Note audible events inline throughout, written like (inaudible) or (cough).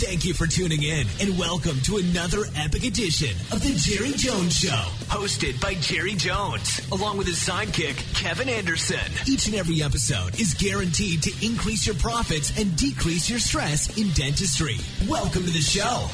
Thank you for tuning in and welcome to another epic edition of The Jerry Jones Show, hosted by Jerry Jones, along with his sidekick, Kevin Anderson. Each and every episode is guaranteed to increase your profits and decrease your stress in dentistry. Welcome to the show.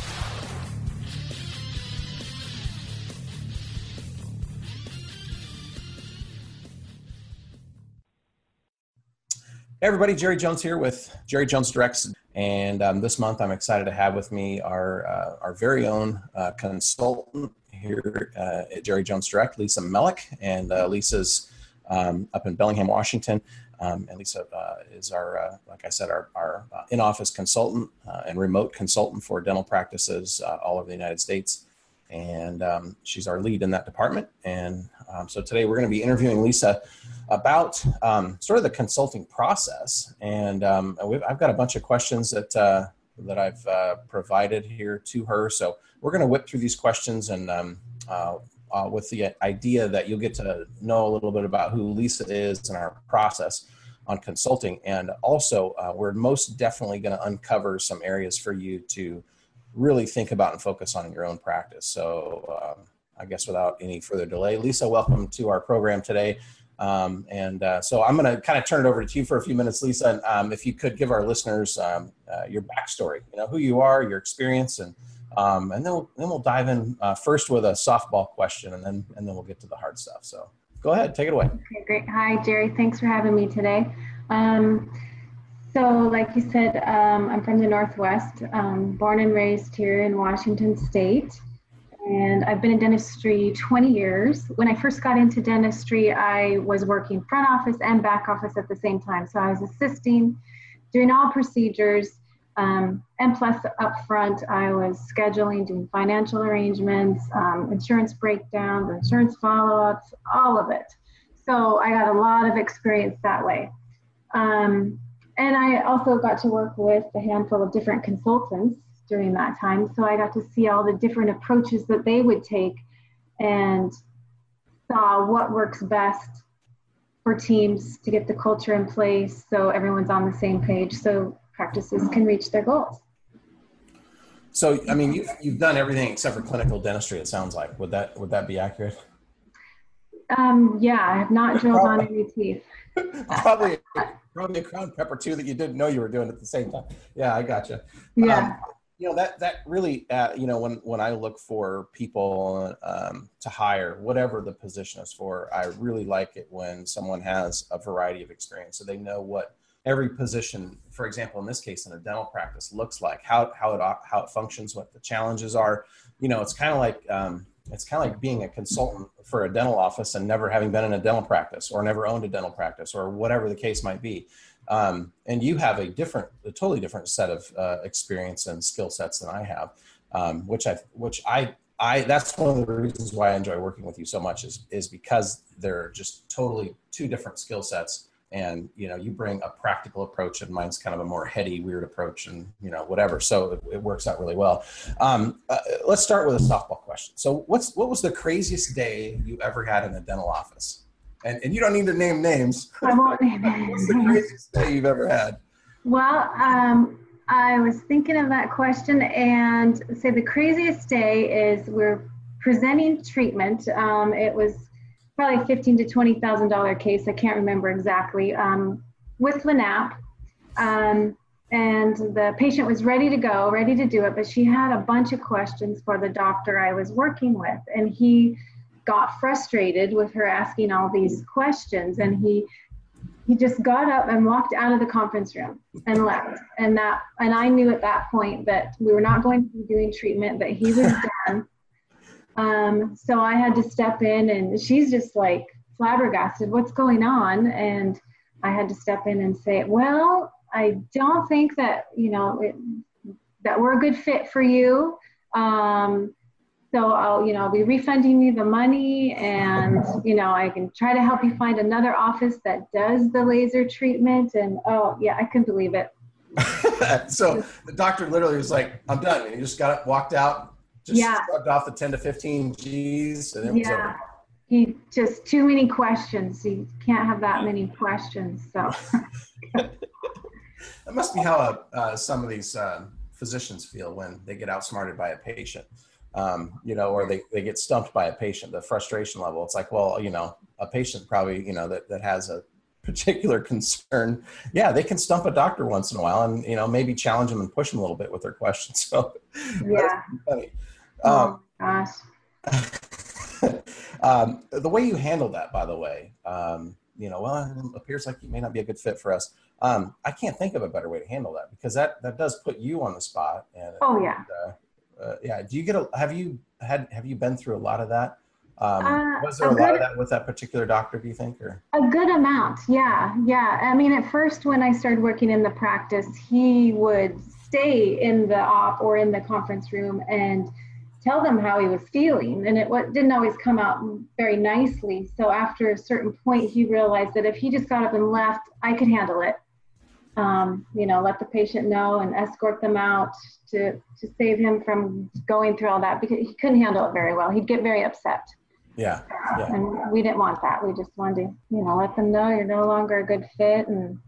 Hey everybody, Jerry Jones here with Jerry Jones Directs, and um, this month I'm excited to have with me our uh, our very own uh, consultant here uh, at Jerry Jones Direct, Lisa Mellick, and uh, Lisa's um, up in Bellingham, Washington, um, and Lisa uh, is our, uh, like I said, our, our in-office consultant and remote consultant for dental practices all over the United States, and um, she's our lead in that department. And um, so today we're going to be interviewing Lisa about um, sort of the consulting process. And um, I've got a bunch of questions that, uh, that I've uh, provided here to her. So we're going to whip through these questions and um, uh, uh, with the idea that you'll get to know a little bit about who Lisa is and our process on consulting. And also, uh, we're most definitely going to uncover some areas for you to really think about and focus on in your own practice. So, um, I guess without any further delay, Lisa, welcome to our program today. Um, and uh, so I'm going to kind of turn it over to you for a few minutes, Lisa. And, um, if you could give our listeners um, uh, your backstory, you know, who you are, your experience, and um, and then we'll, then we'll dive in uh, first with a softball question, and then and then we'll get to the hard stuff. So go ahead, take it away. Okay, great. Hi, Jerry. Thanks for having me today. Um, so, like you said, um, I'm from the Northwest, born and raised here in Washington State and I've been in dentistry 20 years. When I first got into dentistry, I was working front office and back office at the same time. So I was assisting, doing all procedures, um, and plus up front, I was scheduling, doing financial arrangements, um, insurance breakdowns, insurance follow-ups, all of it. So I got a lot of experience that way. Um, and I also got to work with a handful of different consultants during that time. So I got to see all the different approaches that they would take and saw what works best for teams to get the culture in place so everyone's on the same page so practices can reach their goals. So, I mean, you've, you've done everything except for clinical dentistry, it sounds like. Would that, would that be accurate? Um, yeah, I have not drilled on any teeth. (laughs) probably, probably a crown prepper too that you didn't know you were doing at the same time. Yeah, I gotcha. Yeah. Um, you know that that really uh, you know when when i look for people um, to hire whatever the position is for i really like it when someone has a variety of experience so they know what every position for example in this case in a dental practice looks like how how it how it functions what the challenges are. You know it's kind of like um, it's kind of like being a consultant for a dental office and never having been in a dental practice or never owned a dental practice or whatever the case might be um, and you have a different, a totally different set of uh, experience and skill sets than I have, um, which I, which I, I, that's one of the reasons why I enjoy working with you so much is, is because they're just totally two different skill sets. And, you know, you bring a practical approach and mine's kind of a more heady, weird approach and, you know, whatever. So it, it works out really well. Um, uh, let's start with a softball question. So what's, what was the craziest day you ever had in a dental office? And, and you don't need to name names. I won't (laughs) name names. What's the craziest day you've ever had? Well, um, I was thinking of that question and say the craziest day is we're presenting treatment. Um, it was probably fifteen to twenty thousand dollar case. I can't remember exactly. Um, with LANAP, um, and the patient was ready to go, ready to do it, but she had a bunch of questions for the doctor I was working with, and he got frustrated with her asking all these questions and he he just got up and walked out of the conference room and left. And that and i knew at that point that we were not going to be doing treatment that he was (laughs) done. Um, so i had to step in and she's just like flabbergasted what's going on? And i had to step in and say well i don't think that you know it, that we're a good fit for you. Um, so I'll, you know, I'll be refunding you the money and, you know, I can try to help you find another office that does the laser treatment. And oh, yeah, I couldn't believe it. (laughs) so the doctor literally was like, I'm done. And he just got up, walked out, just yeah. shrugged off the 10 to 15 G's and it was over. He just too many questions. He can't have that many questions. So (laughs) that must be how uh, some of these uh, physicians feel when they get outsmarted by a patient, um, you know, or they, they get stumped by a patient, the frustration level. It's like, well, you know, a patient probably, you know, that, that has a (laughs) particular concern, yeah, they can stump a doctor once in a while and, you know, maybe challenge them and push them a little bit with their questions. (laughs) So yeah. funny. Um, oh, gosh. (laughs) um, the way you handle that, by the way, um, you know, well, it appears like you may not be a good fit for us. Um, I can't think of a better way to handle that because that that does put you on the spot. And oh yeah, and, uh, uh, yeah. Do you get a? Have you had? Have you been through a lot of that? Um, uh, was there a, a lot of that with that particular doctor? Do you think, or a good amount? Yeah, yeah. I mean, at first when I started working in the practice, he would stay in the op or in the conference room and tell them how he was feeling and it didn't always come out very nicely so after a certain point he realized that if he just got up and left i could handle it um, you know let the patient know and escort them out to to save him from going through all that because he couldn't handle it very well. He'd get very upset. Yeah, yeah. and we didn't want that. We just wanted to you know let them know you're no longer a good fit and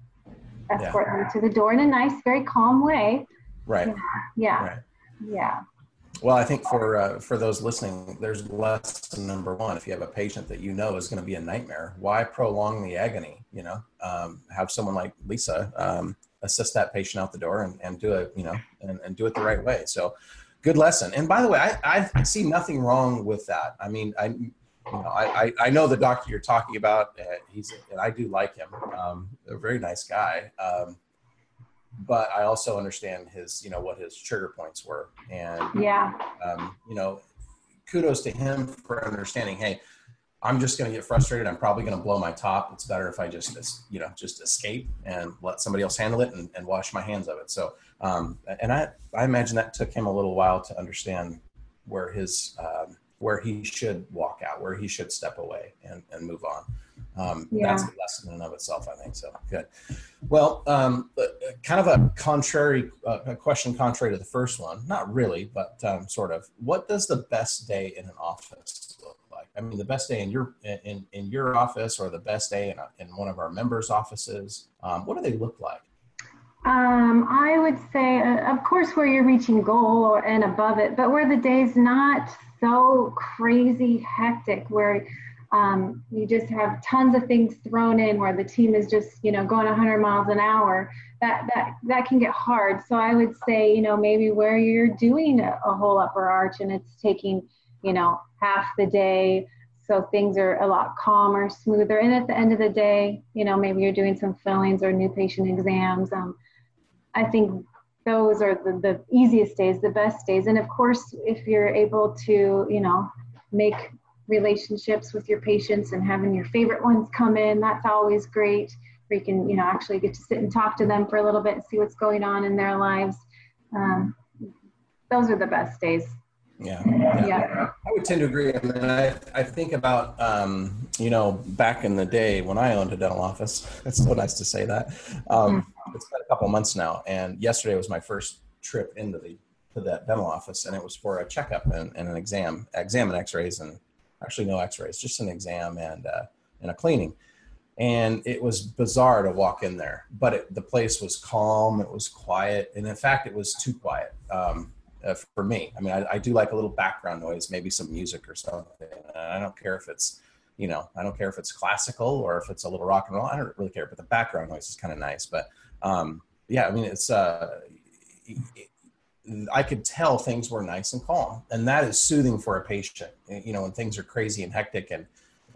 escort yeah. them to the door in a nice very calm way. Right. Yeah. Right. yeah well, I think for uh, for those listening, there's lesson number one. If you have a patient that you know is going to be a nightmare, why prolong the agony? You know, um, have someone like Lisa um, assist that patient out the door and, and do it, you know, and, and do it the right way. So, good lesson. And by the way, I, I see nothing wrong with that. I mean, I you know, I, I know the doctor you're talking about. Uh, he's and I do like him. Um, a very nice guy. Um, but I also understand his, you know, what his trigger points were. And yeah, um, you know, kudos to him for understanding. Hey, I'm just going to get frustrated. I'm probably going to blow my top. It's better if I just, you know, just escape and let somebody else handle it and, and wash my hands of it. So, um, and I, I imagine that took him a little while to understand where his, um, where he should walk out, where he should step away and, and move on. Um, yeah. That's a lesson in and of itself, I think. So good. Well, um, uh, kind of a contrary uh, a question, contrary to the first one. Not really, but um, sort of. What does the best day in an office look like? I mean, the best day in your in in your office, or the best day in a, in one of our members' offices. Um, what do they look like? Um, I would say, uh, of course, where you're reaching goal or and above it, but where the day's not so crazy hectic, where um, you just have tons of things thrown in where the team is just you know going 100 miles an hour. That that that can get hard. So i would say you know maybe where you're doing a, a whole upper arch and it's taking you know half the day. So things are a lot calmer smoother. And at the end of the day you know maybe you're doing some fillings or new patient exams. Um, i think those are the, the easiest days the best days. And of course if you're able to you know make relationships with your patients and having your favorite ones come in that's always great where you can you know actually get to sit and talk to them for a little bit and see what's going on in their lives um, those are the best days yeah, yeah, yeah. I would tend to agree. I mean, I, I think about, um, you know, back in the day when I owned a dental office. (laughs) It's so nice to say that. Um, mm-hmm. It's been a couple months now, and yesterday was my first trip into the to that dental office, and it was for a checkup and, and an exam, exam and X-rays, and actually no x-rays just an exam and uh, and a cleaning. And it was bizarre to walk in there but it, the place was calm it was quiet and in fact it was too quiet um, uh, for me. I mean I, I, do like a little background noise maybe some music or something. I don't care if it's you know i don't care if it's classical or if it's a little rock and roll i don't really care but the background noise is kind of nice but um, yeah i mean it's uh, I could tell things were nice and calm, and that is soothing for a patient. You know, when things are crazy and hectic, and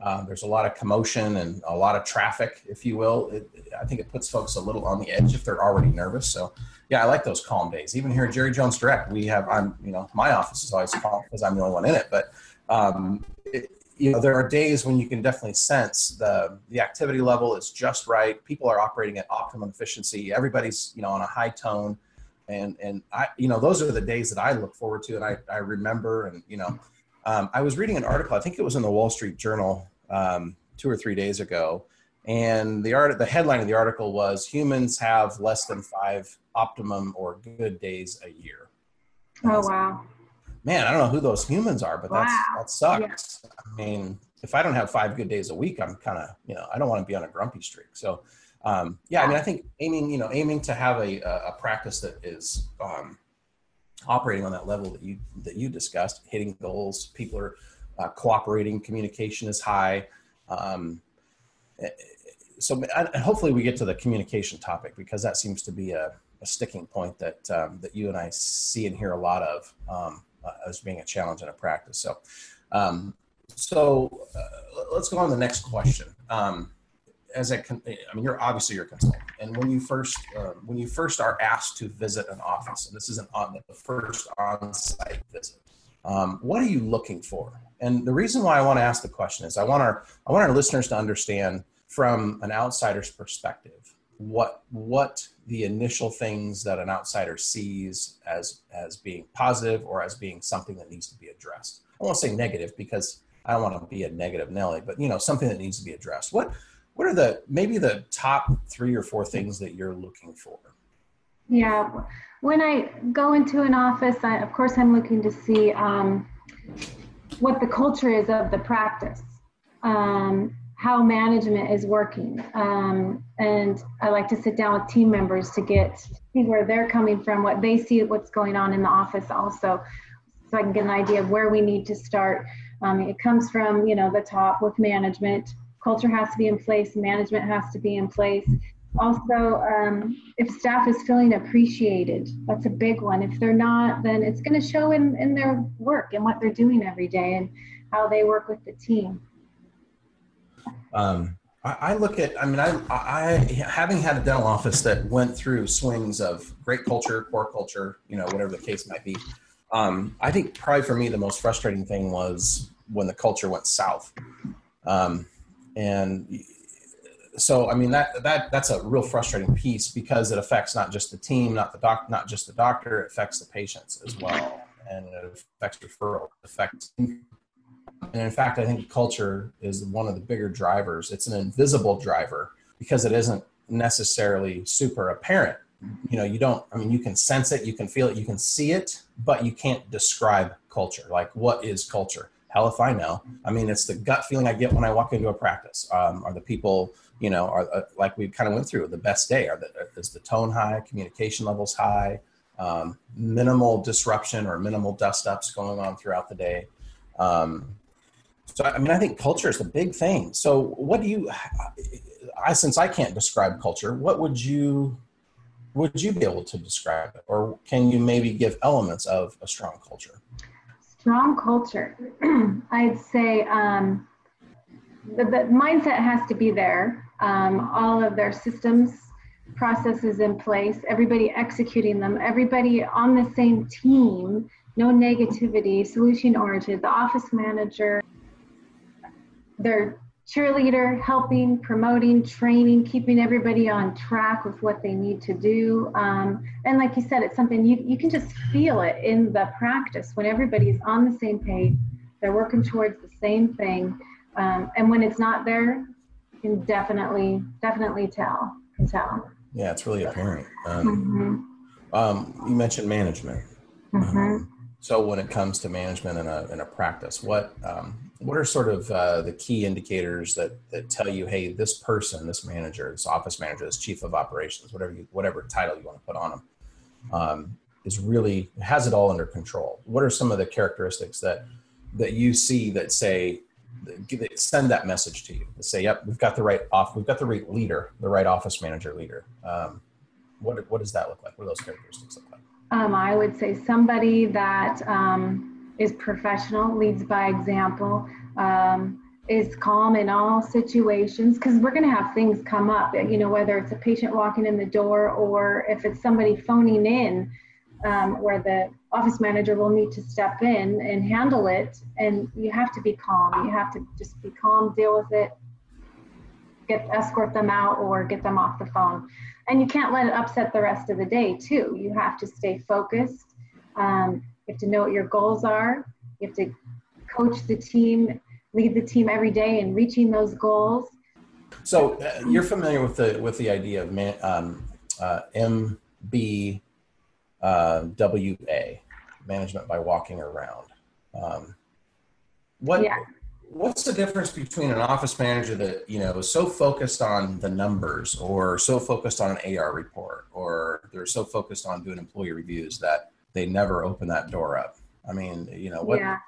uh, there's a lot of commotion and a lot of traffic, if you will. It, I think it puts folks a little on the edge if they're already nervous. So, yeah, I like those calm days. Even here at Jerry Jones Direct, we have. I'm, you know, my office is always calm because I'm the only one in it. But, um, it, you know, there are days when you can definitely sense the the activity level is just right. People are operating at optimum efficiency. Everybody's, you know, on a high tone and and I you know those are the days that I look forward to and I I remember and you know um, I was reading an article I think it was in the Wall Street Journal um, two or three days ago and the art the headline of the article was humans have less than five optimum or good days a year. oh wow. Man, I don't know who those humans are, but wow. that's that sucks. Yeah. I mean, if I don't have five good days a week, I'm kind of you know I don't want to be on a grumpy streak. So um, yeah, I mean, I think aiming, you know, aiming to have a, a practice that is, um, operating on that level that you that you discussed, hitting goals. People are uh, cooperating. Communication is high. Um, eh, so hopefully we get to the communication topic because that seems to be a, a sticking point that um, that you and I see and hear a lot of um, uh, as being a challenge in a practice. So, um, so uh, let's go on to the next question. Um, as a, I mean, you're obviously you're a consultant, and when you first uh, when you first are asked to visit an office, and this is an on the first on-site visit, um, what are you looking for? And the reason why I want to ask the question is I want our I want our listeners to understand from an outsider's perspective what what the initial things that an outsider sees as as being positive or as being something that needs to be addressed. I won't say negative because I don't want to be a negative Nelly, but you know something that needs to be addressed. What what are the maybe the top three or four things that you're looking for? Yeah, when I go into an office, I, of course I'm looking to see um, what the culture is of the practice. Um, how management is working. Um, and I like to sit down with team members to get see where they're coming from, what they see, what's going on in the office also, so I can get an idea of where we need to start. Um, it comes from you know the top with management. Culture has to be in place. Management has to be in place. Also, um, if staff is feeling appreciated, that's a big one. If they're not, then it's going to show in, in their work and what they're doing every day and how they work with the team. Um, I, I, look at, I mean, I, I, having had a dental office that went through swings of great culture, poor culture, you know, whatever the case might be. Um, I think probably for me, the most frustrating thing was when the culture went south. Um, and so, I mean, that, that, that's a real frustrating piece because it affects not just the team, not the doc, not just the doctor, it affects the patients as well. And it affects referral, affects and in fact, I think culture is one of the bigger drivers. It's an invisible driver because it isn't necessarily super apparent. You know, you don't, I mean, you can sense it, you can feel it, you can see it, but you can't describe culture. Like, what is culture? Hell if I know. I mean, it's the gut feeling I get when I walk into a practice. Um, are the people, you know, are uh, like we kind of went through the best day? Are the, is the tone high? Communication levels high? Um, minimal disruption or minimal dust ups going on throughout the day? Um, so I mean, I think culture is a big thing. So what do you? I since I can't describe culture, what would you? Would you be able to describe it, or can you maybe give elements of a strong culture? Strong culture, (clears throat) I'd say um, the, the, mindset has to be there. Um, all of their systems, processes in place, everybody executing them, everybody on the same team, no negativity, solution oriented. The office manager their cheerleader, helping, promoting, training, keeping everybody on track with what they need to do. Um, and like you said, it's something you, you can just feel it in the practice when everybody's on the same page, they're working towards the same thing. Um, and when it's not there, you can definitely, definitely tell, can tell. Yeah, it's really apparent. Um, mm-hmm. um, you mentioned management. Mm-hmm. Um, so when it comes to management in a, in a practice, what, um, what are sort of uh, the key indicators that that tell you, hey, this person, this manager, this office manager, this chief of operations, whatever you, whatever title you want to put on them, um, is really has it all under control? What are some of the characteristics that that you see that say that send that message to you to say, yep, we've got the right off, we've got the right leader, the right office manager leader. Um, what what does that look like? What do those characteristics look like? Um, I would say somebody that um, is professional, leads by example, um, is calm in all situations because we're going to have things come up, you know, whether it's a patient walking in the door or if it's somebody phoning in um, where the office manager will need to step in and handle it. And you have to be calm. You have to just be calm, deal with it, get escort them out or get them off the phone. And you can't let it upset the rest of the day, too. You have to stay focused. Um, you have to know what your goals are. You have to coach the team, lead the team every day in reaching those goals. So uh, you're familiar with the with the idea of man, um, uh, MBWA, uh, management by walking around. Um, what yeah. what's the difference between an office manager that you know is so focused on the numbers, or so focused on an AR report, or they're so focused on doing employee reviews that they never open that door up. I mean, you know, what Yeah.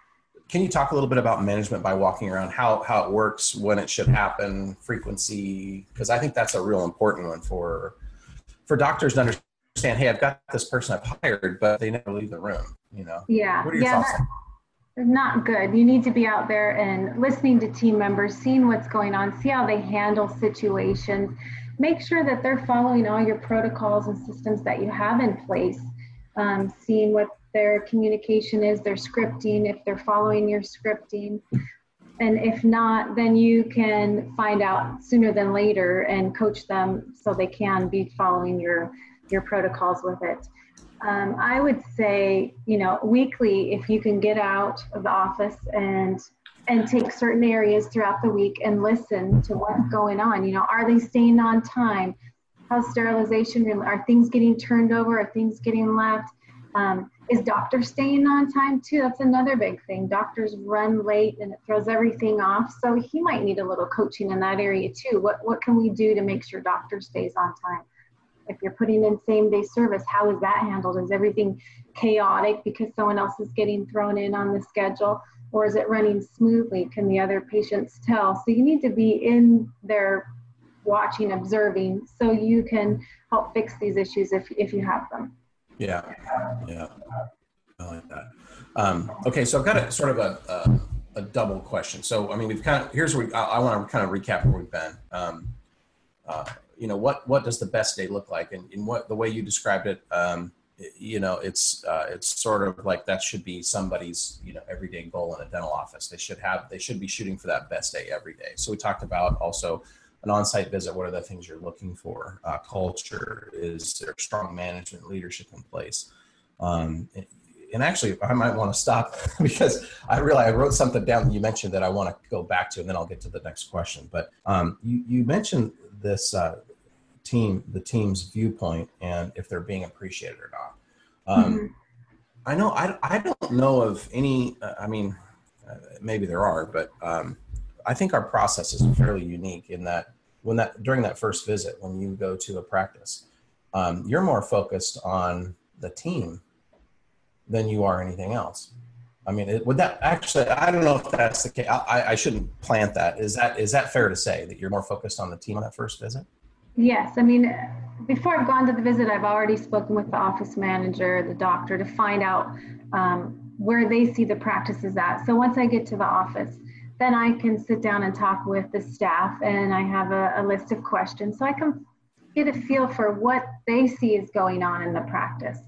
can you talk a little bit about management by walking around how how it works, when it should happen, frequency? Because I think that's a real important one for for doctors to understand. Hey, I've got this person I've hired, but they never leave the room. You know, Yeah. what are your yeah, thoughts? that- not good. You need to be out there and listening to team members, seeing what's going on, see how they handle situations. Make sure that they're following all your protocols and systems that you have in place. Um, seeing what their communication is, their scripting, if they're following your scripting. And if not, then you can find out sooner than later and coach them so they can be following your your protocols with it. Um, I would say, you know, weekly, if you can get out of the office and and take certain areas throughout the week and listen to what's going on. You know, are they staying on time? How's sterilization? Are things getting turned over? Are things getting left? Um, is doctor staying on time too? That's another big thing. Doctors run late and it throws everything off. So he might need a little coaching in that area too. What what can we do to make sure doctor stays on time? if you're putting in same day service, how is that handled? Is everything chaotic because someone else is getting thrown in on the schedule? Or is it running smoothly? Can the other patients tell? So you need to be in there watching, observing, so you can help fix these issues if, if you have them. Yeah, yeah, I like that. Um, okay, so I've got a sort of a, a, a double question. So, I mean, we've kind of here's where we, I, I want to kind of recap where we've been. Um, uh, you know, what what does the best day look like? And in what the way you described it, um, you know, it's uh, it's sort of like that should be somebody's you know everyday goal in a dental office. They should have they should be shooting for that best day every day. So we talked about also an on-site visit. What are the things you're looking for? Uh, culture is there strong management leadership in place? Um, and actually, I might want to stop (laughs) because I realize I wrote something down that you mentioned that I want to go back to, and then I'll get to the next question. But um, you, you mentioned this uh, team, the team's viewpoint, and if they're being appreciated or not. Um, Mhm. I know I, I don't know of any. Uh, I mean, uh, maybe there are, but um, I think our process is fairly unique in that when that during that first visit, when you go to a practice, um, you're more focused on the team than you are anything else. I mean, it, would that actually? I don't know if that's the case. I, I shouldn't plant that. Is that is that fair to say that you're more focused on the team on that first visit? Yes, I mean, before I've gone to the visit, I've already spoken with the office manager, the doctor, to find out um, where they see the practices at. So once I get to the office, then I can sit down and talk with the staff, and I have a, a list of questions so I can get a feel for what they see is going on in the practice.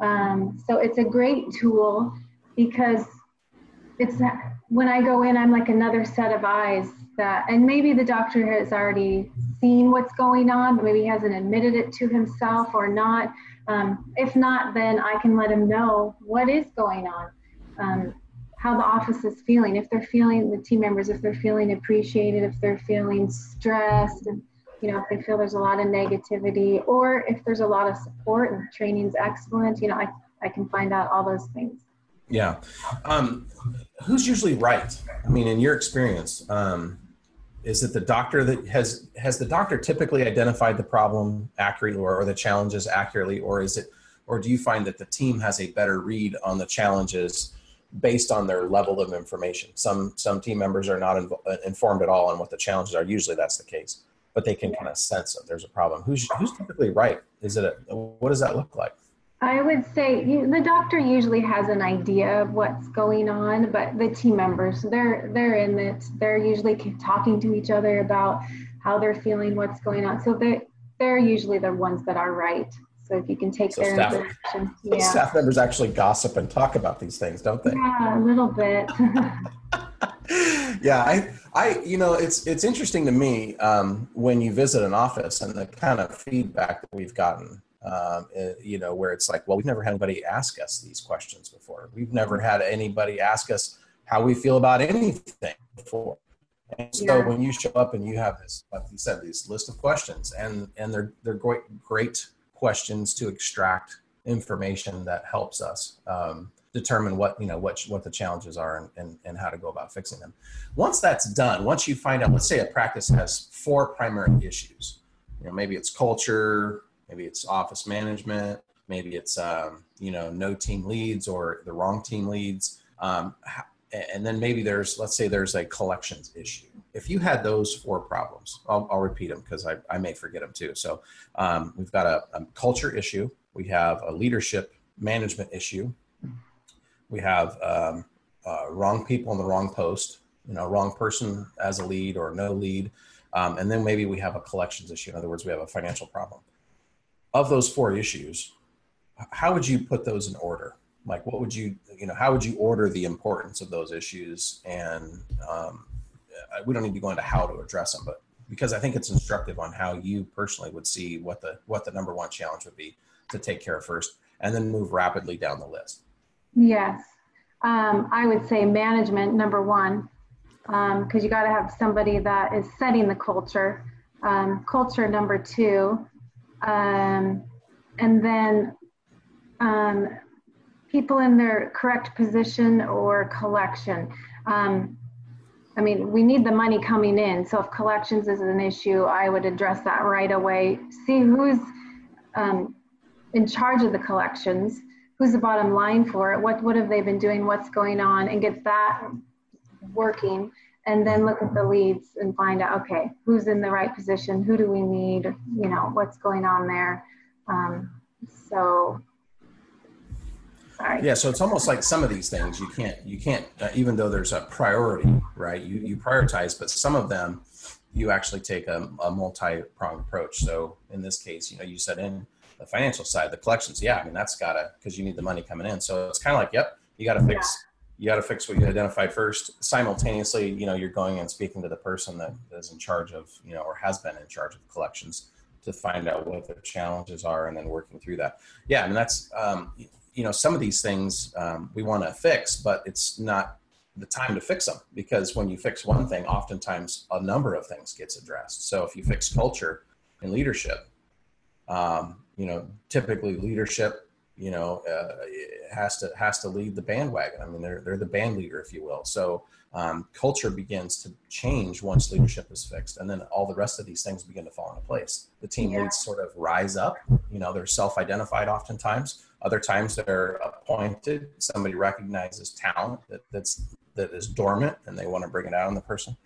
Um, so it's a great tool because it's when I go in, I'm like another set of eyes that, and maybe the doctor has already seen what's going on, maybe he hasn't admitted it to himself or not. Um, if not, then I can let him know what is going on, um, how the office is feeling. If they're feeling, the team members, if they're feeling appreciated, if they're feeling stressed, and you know, if they feel there's a lot of negativity, or if there's a lot of support and training's excellent, you know, I, I can find out all those things. Yeah. Um, who's usually right? I mean, in your experience, um, is it the doctor that has has the doctor typically identified the problem accurately or, or the challenges accurately, or is it, or do you find that the team has a better read on the challenges based on their level of information? Some some team members are not invo- uh, informed at all on what the challenges are. Usually, that's the case, but they can kind of sense that there's a problem. Who's who's typically right? Is it a, what does that look like? I would say you, the doctor usually has an idea of what's going on, but the team members, they're they're in it. They're usually talking to each other about how they're feeling, what's going on. So they they're usually the ones that are right. So if you can take So their staff- information, So yeah, Staff members actually gossip and talk about these things, don't they? yeah, a little bit. (laughs) yeah, I, I, you know, it's it's interesting to me um, when you visit an office and the kind of feedback that we've gotten. Um, eh, you know, where it's like, well, we've never had anybody ask us these questions before. We've never had anybody ask us how we feel about anything before. And so Yeah. when you show up and you have this, like you said, this list of questions, and and they're they're great great questions to extract information that helps us um, determine what you know what what the challenges are and, and and how to go about fixing them. Once that's done, once you find out, let's say a practice has four primary issues. You know, maybe it's culture, maybe it's office management, maybe it's um, you know no team leads or the wrong team leads um, and then maybe there's let's say there's a collections issue. If you had those four problems i'll, I'll repeat them because I, I may forget them too. So um, we've got a, a, culture issue. We have a leadership management issue. We have um, uh, wrong people in the wrong post you know wrong person as a lead or no lead. Um, and then maybe we have a collections issue. In other words we have a financial problem. Of those four issues how would you put those in order like what would you you know how would you order the importance of those issues? And um, we don't need to go into how to address them but because i think it's instructive on how you personally would see what the what the number one challenge would be to take care of first and then move rapidly down the list. Yes. Um, i would say management number one because um, you got to have somebody that is setting the culture um, culture number two um, and then um, people in their correct position or collection. Um, I mean, we need the money coming in. So if collections is an issue, I would address that right away. See who's um, in charge of the collections, who's the bottom line for it, what what have they been doing, what's going on, and get that working. And then look at the leads and find out, okay, who's in the right position, who do we need, you know, what's going on there. Um, so Sorry. Yeah, so it's almost like some of these things you can't you can't uh, even though there's a priority, right? You you prioritize, but some of them you actually take a, a multi-pronged approach. So in this case, you know, you said in the financial side, the collections, yeah, I mean that's gotta because you need the money coming in. So it's kind of like, yep, you got to fix you got to fix what you identified first. Simultaneously, you know, you're going and speaking to the person that is in charge of, you know, or has been in charge of collections to find out what their challenges are and then working through that. Yeah, I mean that's um, you know some of these things um, we want to fix but it's not the time to fix them because when you fix one thing oftentimes a number of things gets addressed. So if you fix culture and leadership um, you know typically leadership you know uh, has to has to lead the bandwagon. I mean they're, they're the band leader if you will. So um, culture begins to change once leadership is fixed and then all the rest of these things begin to fall into place. The team yeah. leads sort of rise up. You know they're self-identified oftentimes other times they're appointed somebody recognizes talent that, that's that is dormant and they want to bring it out on the person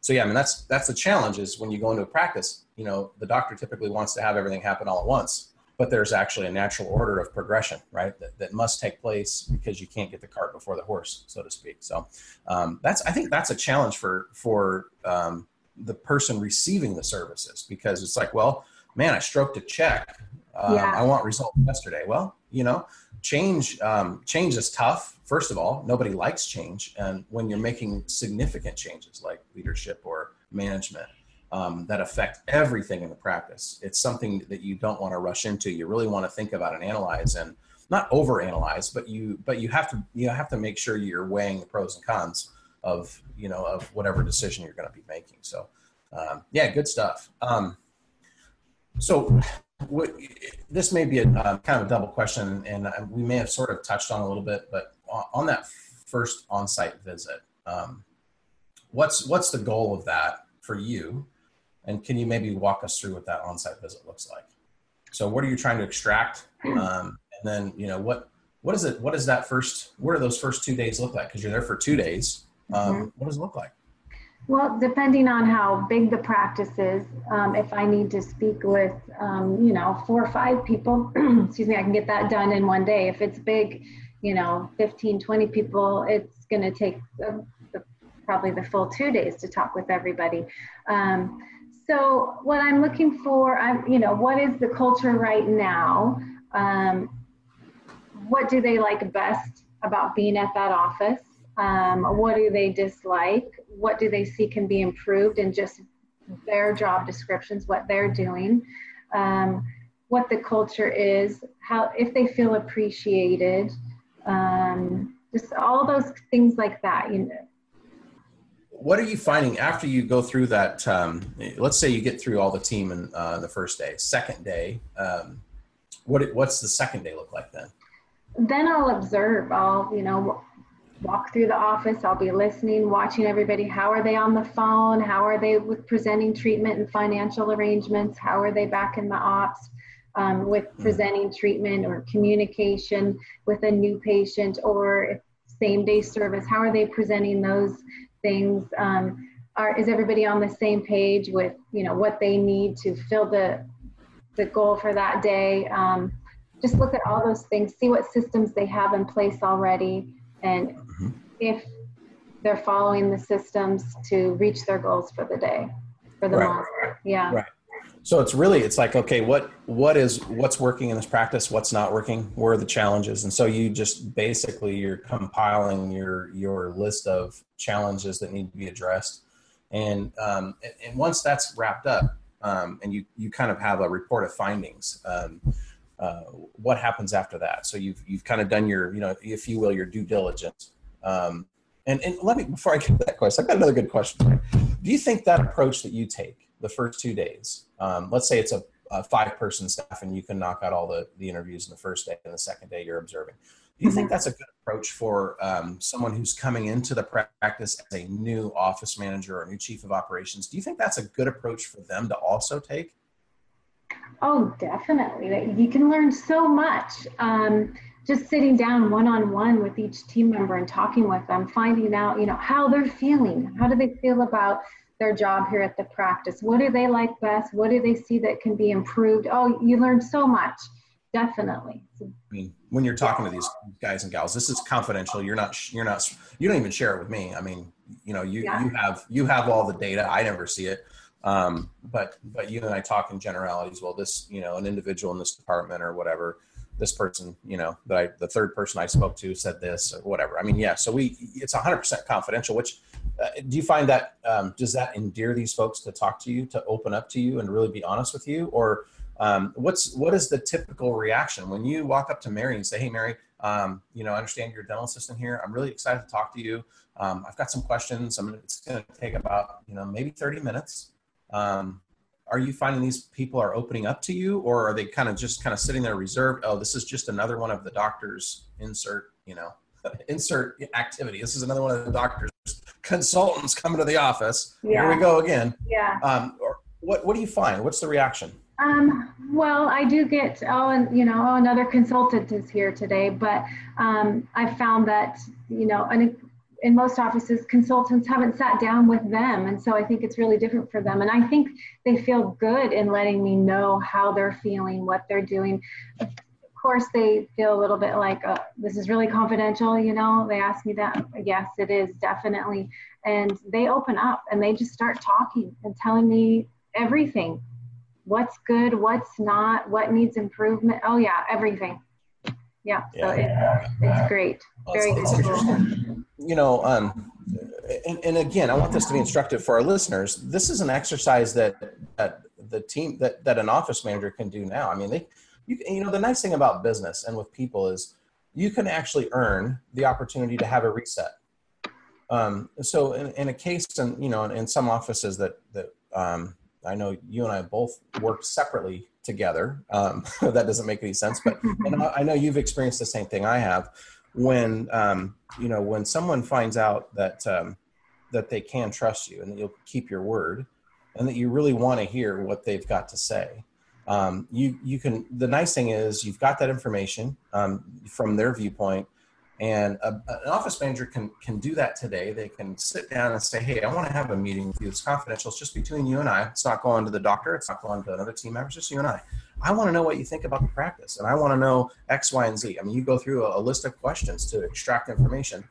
so yeah i mean that's that's the challenge is when you go into a practice you know the doctor typically wants to have everything happen all at once but there's actually a natural order of progression, right? That, that must take place because you can't get the cart before the horse, so to speak. So um, that's I think that's a challenge for for um, the person receiving the services because it's like, well, man, I stroked a check. Um, yeah. I want results yesterday. Well, you know, change um, change is tough. First of all, nobody likes change, and when you're making significant changes like leadership or management um, that affect everything in the practice. It's something that you don't want to rush into. You really want to think about and analyze and not overanalyze, but you but you have to you have to make sure you're weighing the pros and cons of you know of whatever decision you're going to be making. So um, yeah, good stuff. Um, so what, this may be a uh, kind of a double question, and we may have sort of touched on a little bit, but on, on that first on-site visit, um, what's what's the goal of that for you? And can you maybe walk us through what that on-site visit looks like? So what are you trying to extract? Um, and then, you know, what, what is it, what does that first, what are those first two days look like? Cause you're there for two days. Um, mm-hmm. What does it look like? Well, depending on how big the practice is, um, if I need to speak with, um, you know, four or five people, (clears throat) excuse me, I can get that done in one day. If it's big, you know, 15, 20 people, it's going to take uh, the, probably the full two days to talk with everybody. Um, so what I'm looking for, I'm, you know, what is the culture right now? Um, what do they like best about being at that office? Um, what do they dislike? What do they see can be improved in just their job descriptions, what they're doing, um, what the culture is, how if they feel appreciated, um, just all those things like that. You know, what are you finding after you go through that? Um, let's say you get through all the team in uh, the first day, second day. Um, what what's the second day look like then? Then I'll observe. I'll you know walk through the office. I'll be listening, watching everybody. How are they on the phone? How are they with presenting treatment and financial arrangements? How are they back in the ops? um, with Mm-hmm. presenting treatment or communication with a new patient or same day service? How are they presenting those things? Um, are, is everybody on the same page with you know what they need to fill the the goal for that day? Um, just look at all those things, see what systems they have in place already, and. If they're following the systems to reach their goals for the day, for the Right. month. Yeah. Right. So it's really it's like okay, what what is what's working in this practice? What's not working? Where are the challenges? And so you just basically you're compiling your your list of challenges that need to be addressed, and um, and, and once that's wrapped up, um, and you you kind of have a report of findings. Um, uh, what happens after that? So you've you've kind of done your you know if you will your due diligence. Um, and and let me before I get to that question, I've got another good question. Do you think that approach that you take the first two days, um, let's say it's a, a five person staff and you can knock out all the, the interviews in the first day and the second day you're observing. Do you think that's a good approach for um, someone who's coming into the practice as a new office manager or new chief of operations? Do you think that's a good approach for them to also take? Oh, definitely. You can learn so much. Um, just sitting down one on one with each team member and talking with them, finding out, you know, how they're feeling. How do they feel about their job here at the practice? What do they like best? What do they see that can be improved? Oh, you learn so much. Definitely. I mean, when you're talking to these guys and gals, this is confidential. You're not, you're not, you don't even share it with me. I mean, you know, you, Yeah. you have, you have all the data. I never see it. Um, but, but you and I talk in generalities. Well, this, you know, an individual in this department or whatever, this person, you know, that I, the third person I spoke to said this or whatever. I mean, yeah. So we, it's hundred percent confidential, which, uh, do you find that, um, does that endear these folks to talk to you, to open up to you and really be honest with you? Or, um, what's, what is the typical reaction when you walk up to Mary and say, Hey, Mary, um, you know, I understand you're a dental assistant here. I'm really excited to talk to you. Um, I've got some questions. I'm gonna, it's going to take about, you know, maybe 30 minutes. Um, are you finding these people are opening up to you or are they kind of just kind of sitting there reserved? Oh, this is just another one of the doctor's insert, you know, (laughs) insert activity. This is another one of the doctor's consultants coming to the office. Here we go again. Yeah. Um, or what, what do you find? What's the reaction? Um, well, I do get, oh, and you know, oh, another consultant is here today, but um, I found that, you know, and in most offices, consultants haven't sat down with them. And so I think it's really different for them. And I think they feel good in letting me know how they're feeling, what they're doing. Of course, they feel a little bit like, uh, this is really confidential, you know, they ask me that. Yes, it is definitely. And they open up and they just start talking and telling me everything what's good, what's not, what needs improvement. Oh yeah, everything. Yeah, so it, it's great. Well, Very it's, it's interesting. You know, um, and, and again, I want this to be instructive for our listeners. This is an exercise that that the team that that an office manager can do now. I mean, they, you, you know, the nice thing about business and with people is you can actually earn the opportunity to have a reset. Um, so, in, in a case, and you know, in, in some offices that that um, I know you and I both worked separately together. Um, (laughs) that doesn't make any sense, but (laughs) and I I know you've experienced the same thing I have. When um, you know when someone finds out that um, that they can trust you and that you'll keep your word, and that you really want to hear what they've got to say, um, you you can. The nice thing is you've got that information um, from their viewpoint, and a, an office manager can can do that today. They can sit down and say, "Hey, I want to have a meeting with you. It's confidential. It's just between you and I. It's not going to the doctor. It's not going to another team member. It's just you and I. I want to know what you think about the practice, and I want to know X, Y, and Z. I mean, you go through a, a list of questions to extract information.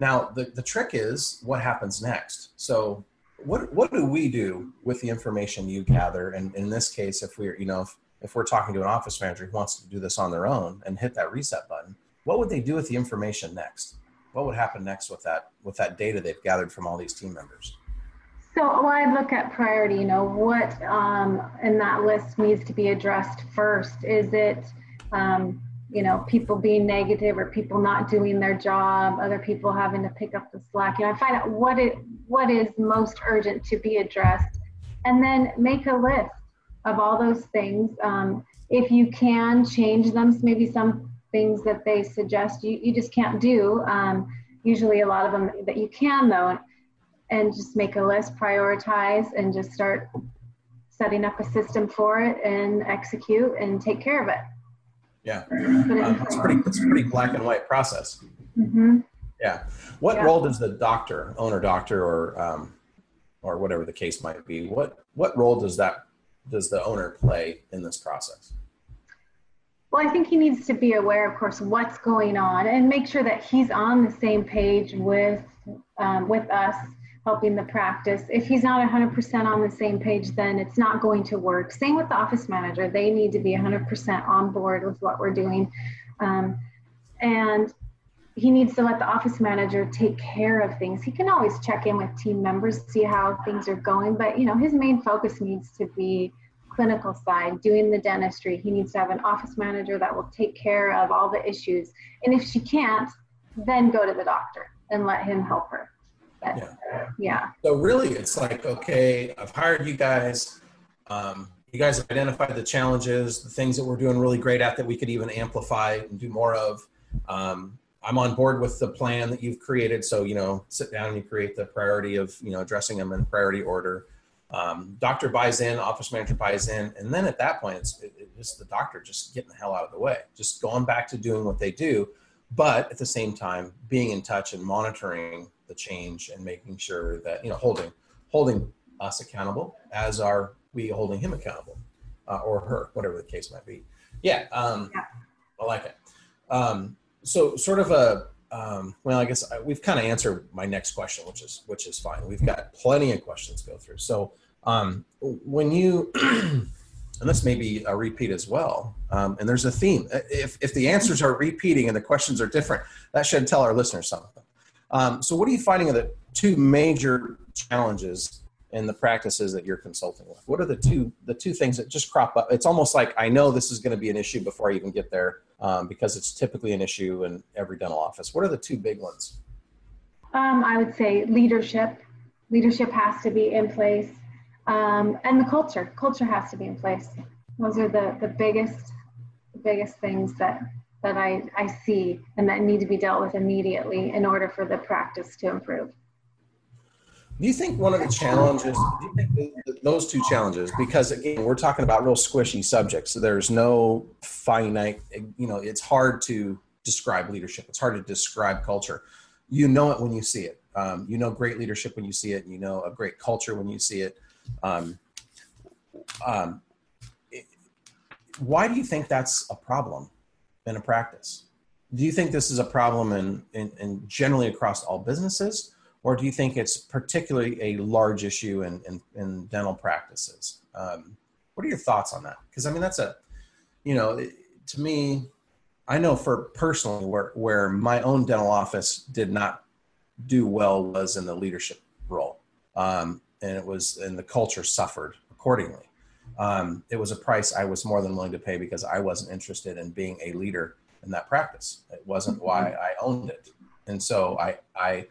Now, the, the trick is what happens next. So, what what do we do with the information you gather? And in this case, if we're you know if, if we're talking to an office manager who wants to do this on their own and hit that reset button, what would they do with the information next? What would happen next with that with that data they've gathered from all these team members? So well, I look at priority, you know, what um, in that list needs to be addressed first. Is it, um, you know, people being negative or people not doing their job, other people having to pick up the slack? You know, I find out what it what is most urgent to be addressed, and then make a list of all those things. Um, if you can change them, maybe some things that they suggest you, you just can't do. Um, usually, a lot of them that you can though and just make a list, prioritize, and just start setting up a system for it and execute and take care of it. Yeah, um, it's pretty. It's a pretty black and white process. Mm-hmm. Yeah. What Yeah. role does the doctor, owner doctor, or um, or whatever the case might be, what what role does that does the owner play in this process? Well, I think he needs to be aware, of course, what's going on and make sure that he's on the same page with um, with us helping the practice. If he's not 100% on the same page, then it's not going to work. Same with the office manager; they need to be 100% on board with what we're doing, um, and he needs to let the office manager take care of things. He can always check in with team members, see how things are going, but you know his main focus needs to be clinical side, doing the dentistry. He needs to have an office manager that will take care of all the issues. And if she can't, then go to the doctor and let him help her. But, Yeah. yeah. So really, it's like, okay, I've hired you guys. Um, you guys have identified the challenges, the things that we're doing really great at that we could even amplify and do more of. Um, I'm on board with the plan that you've created. So you know, sit down and you create the priority of you know addressing them in priority order. Um, doctor buys in, office manager buys in, and then at that point, it's it, it just the doctor just getting the hell out of the way, just going back to doing what they do, but at the same time being in touch and monitoring the change and making sure that you know holding holding us accountable as are we holding him accountable uh, or her whatever the case might be yeah, um, Yeah. i like it um, so sort of a um, well i guess I, we've kind of answered my next question which is which is fine. We've got plenty of questions to go through. So um, when you (clears throat) and this may be a repeat as well um, and there's a theme. If, if the answers are repeating and the questions are different that should tell our listeners something um, so, what are you finding are the two major challenges in the practices that you're consulting with? What are the two the two things that just crop up? It's almost like I know this is going to be an issue before I even get there um, because it's typically an issue in every dental office. What are the two big ones? Um, I would say leadership. Leadership has to be in place. Um, and the culture. Culture has to be in place. Those are the, the biggest biggest things that that I, I see and that need to be dealt with immediately in order for the practice to improve. Do you think one of the challenges, do you think th- th- those two challenges, because again, we're talking about real squishy subjects. So there's no finite, you know, it's hard to describe leadership. It's hard to describe culture. You know it when you see it. Um, you know great leadership when you see it. You know a great culture when you see it. Um, um, it- why do you think that's a problem in a practice? Do you think this is a problem in, in, in generally across all businesses? Or do you think it's particularly a large issue in, in, in dental practices? Um, what are your thoughts on that? Because I mean, that's a, you know, it- to me, I know for personally where where my own dental office did not do well was in the leadership role, um, and it was and the culture suffered accordingly. Um, it was a price I was more than willing to pay because I wasn't interested in being a leader in that practice. It wasn't why I owned it, and so I I I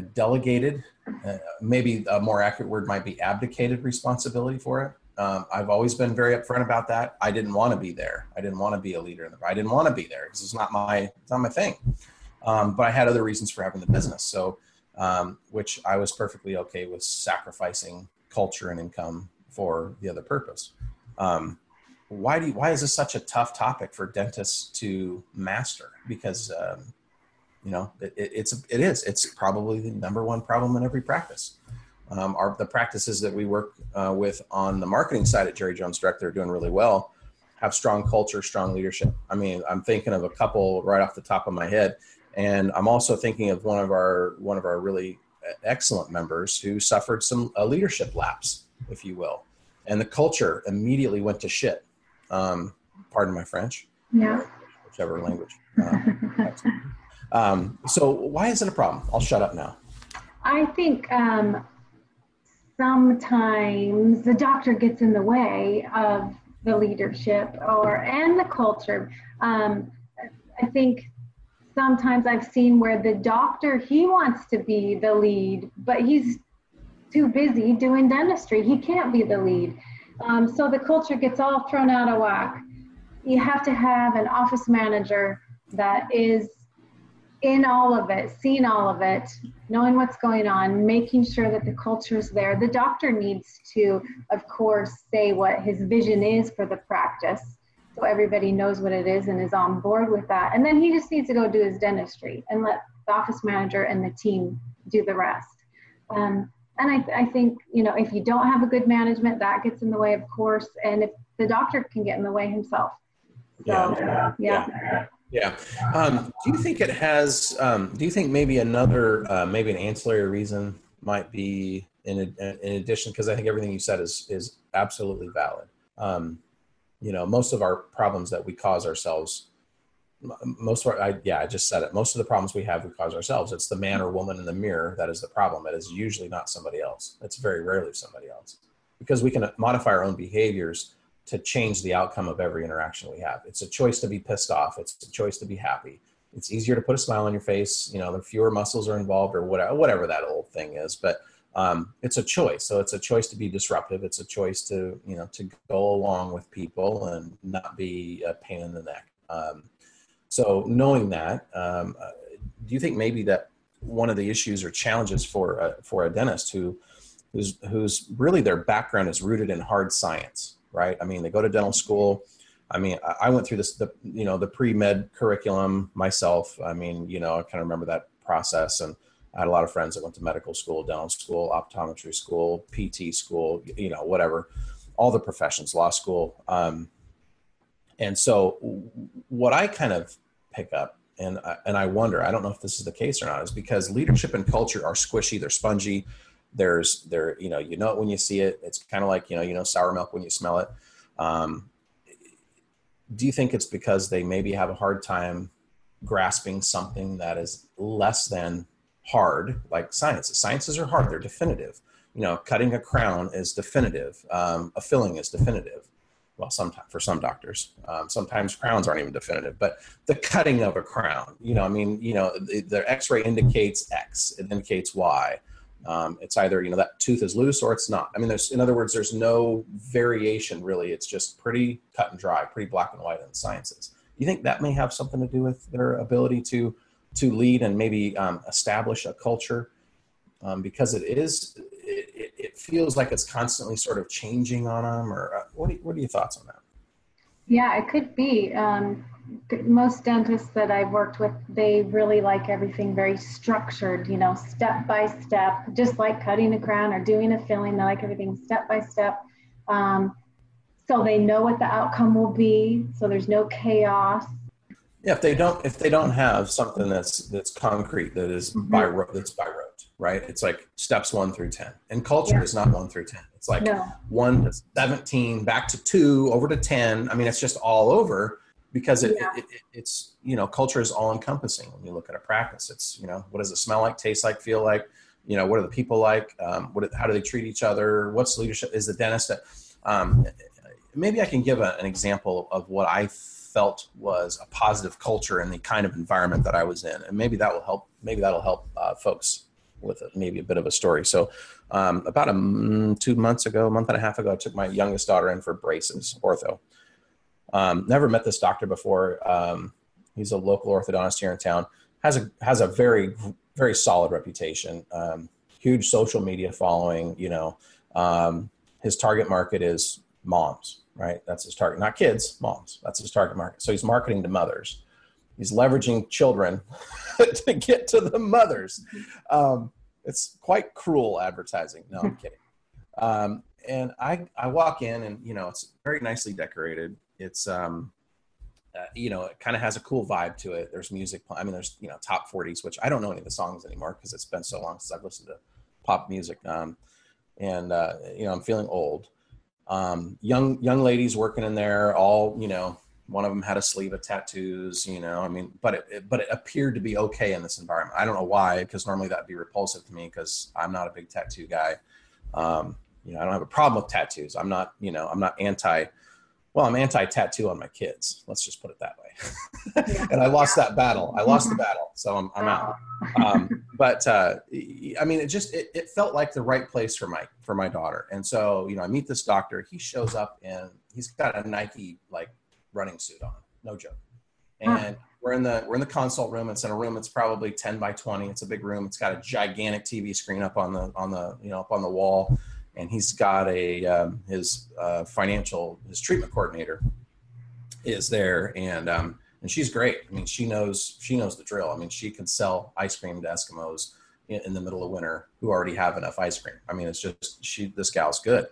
delegated, uh, maybe a more accurate word might be abdicated responsibility for it. Um, I've always been very upfront about that. I didn't want to be there. I didn't want to be a leader in the. I didn't want to be there because it's not my it's not my thing. Um, but I had other reasons for having the business, so um, which I was perfectly okay with sacrificing culture and income for the other purpose. Um, why do you, why is this such a tough topic for dentists to master? Because um, you know it, it, it's it is it's probably the number one problem in every practice. Um, our the practices that we work uh, with on the marketing side at jerry jones direct they're doing really well have strong culture strong leadership. I mean i'm thinking of a couple right off the top of my head. And i'm also thinking of one of our one of our really excellent members who suffered some a leadership lapse if you will. And the culture immediately went to shit. Um, pardon my french. Yeah. whichever language. Uh, um, so why is it a problem? I'll shut up now. I think um, sometimes the doctor gets in the way of the leadership or and the culture. Um, I think sometimes I've seen where the doctor he wants to be the lead, but he's too busy doing dentistry. He can't be the lead. Um, so the culture gets all thrown out of whack. You have to have an office manager that is in all of it, seeing all of it, knowing what's going on, making sure that the culture is there. The doctor needs to, of course, say what his vision is for the practice so everybody knows what it is and is on board with that. And then he just needs to go do his dentistry and let the office manager and the team do the rest. Um, and I, I think, you know, if you don't have a good management, that gets in the way, of course. And if the doctor can get in the way himself. So, yeah. yeah. yeah. Yeah. Um, do you think it has? Um, do you think maybe another, uh, maybe an ancillary reason might be in in addition? Because I think everything you said is is absolutely valid. Um, you know, most of our problems that we cause ourselves, most of our, I, yeah, I just said it. Most of the problems we have, we cause ourselves. It's the man or woman in the mirror that is the problem. It is usually not somebody else. It's very rarely somebody else, because we can modify our own behaviors to change the outcome of every interaction we have. It's a choice to be pissed off. It's a choice to be happy. It's easier to put a smile on your face. You know, the fewer muscles are involved or whatever, whatever that old thing is. But um, it's a choice. So it's a choice to be disruptive. It's a choice to, you know, to go along with people and not be a pain in the neck. Um, so knowing that, um, uh, do you think maybe that one of the issues or challenges for a, for a dentist who, who's, who's really their background is rooted in hard science, right? I mean, they go to dental school. I mean, I went through this, the, you know, the pre-med curriculum myself. I mean, you know, I kind of remember that process. And I had a lot of friends that went to medical school, dental school, optometry school, PT school, you know, whatever, all the professions, law school. Um, and so what I kind of pick up and, and I wonder, I don't know if this is the case or not, is because leadership and culture are squishy, they're spongy, there's there you know you know it when you see it. It's kind of like you know you know sour milk when you smell it. Um, do you think it's because they maybe have a hard time grasping something that is less than hard? Like sciences sciences are hard they're definitive. You know cutting a crown is definitive um, a filling is definitive. Well sometimes for some doctors um, sometimes crowns aren't even definitive but the cutting of a crown you know i mean you know the, the x-ray indicates x it indicates y um, it's either you know that tooth is loose or it's not. I mean, there's in other words, there's no variation really. It's just pretty cut and dry, pretty black and white in the sciences. You think that may have something to do with their ability to to lead and maybe um, establish a culture um, because it is it, it, feels like it's constantly sort of changing on them. Or uh, what, are, what are your thoughts on that? Yeah, it could be. Um, most dentists that I've worked with, they really like everything very structured, you know, step by step, just like cutting a crown or doing a filling. They like everything step by step. Um, so they know what the outcome will be. So there's no chaos. Yeah, if they don't, if they don't have something that's that's concrete, that is mm-hmm. by rote, that's by rote, right? It's like steps one through ten, and culture yeah. is not one through ten. It's like no. one to seventeen, back to two, over to ten. I mean, it's just all over because it, yeah. it, it, it's you know culture is all encompassing when you look at a practice. It's you know what does it smell like taste like feel like? You know what are the people like? Um, what how do they treat each other? What's leadership? Is the dentist um, maybe i can give a, an example of what i felt was a positive culture in the kind of environment that i was in. And maybe that will help maybe that'll help uh, folks with a, maybe a bit of a story. So um, about a two months ago a month and a half ago i took my youngest daughter in for braces ortho um, never met this doctor before. Um, he's a local orthodontist here in town. has a has a very very solid reputation. Um, huge social media following. You know, um, his target market is moms. Right, that's his target. Not kids, moms. That's his target market. So he's marketing to mothers. He's leveraging children (laughs) to get to the mothers. Um, it's quite cruel advertising. No, I'm (laughs) kidding. Um, and I, I walk in and you know it's very nicely decorated it's um, uh, you know, it kind of has a cool vibe to it. There's music. I mean, there's you know top 40s, which I don't know any of the songs anymore because it's been so long since I've listened to pop music. Um, and uh, you know, I'm feeling old. Um, young young ladies working in there, all you know. One of them had a sleeve of tattoos, you know. I mean, but it, it but it appeared to be okay in this environment. I don't know why, because normally that'd be repulsive to me because I'm not a big tattoo guy. Um, you know, I don't have a problem with tattoos. I'm not, you know, I'm not anti well, I'm anti-tattoo on my kids. Let's just put it that way. (laughs) and I lost that battle. I lost the battle, so I'm, I'm out. Um, but uh, I mean, it just it, it, felt like the right place for my for my daughter. And so you know, I meet this doctor. He shows up and he's got a Nike like running suit on. No joke. And we're in the we're in the consult room. It's in a room that's probably 10 by 20. It's a big room. It's got a gigantic TV screen up on the on the you know up on the wall, and he's got a um, his uh, financial his treatment coordinator is there, and um, and she's great. I mean, she knows she knows the drill. I mean, she can sell ice cream to Eskimos in, in the middle of winter who already have enough ice cream. I mean, it's just she this gal's good.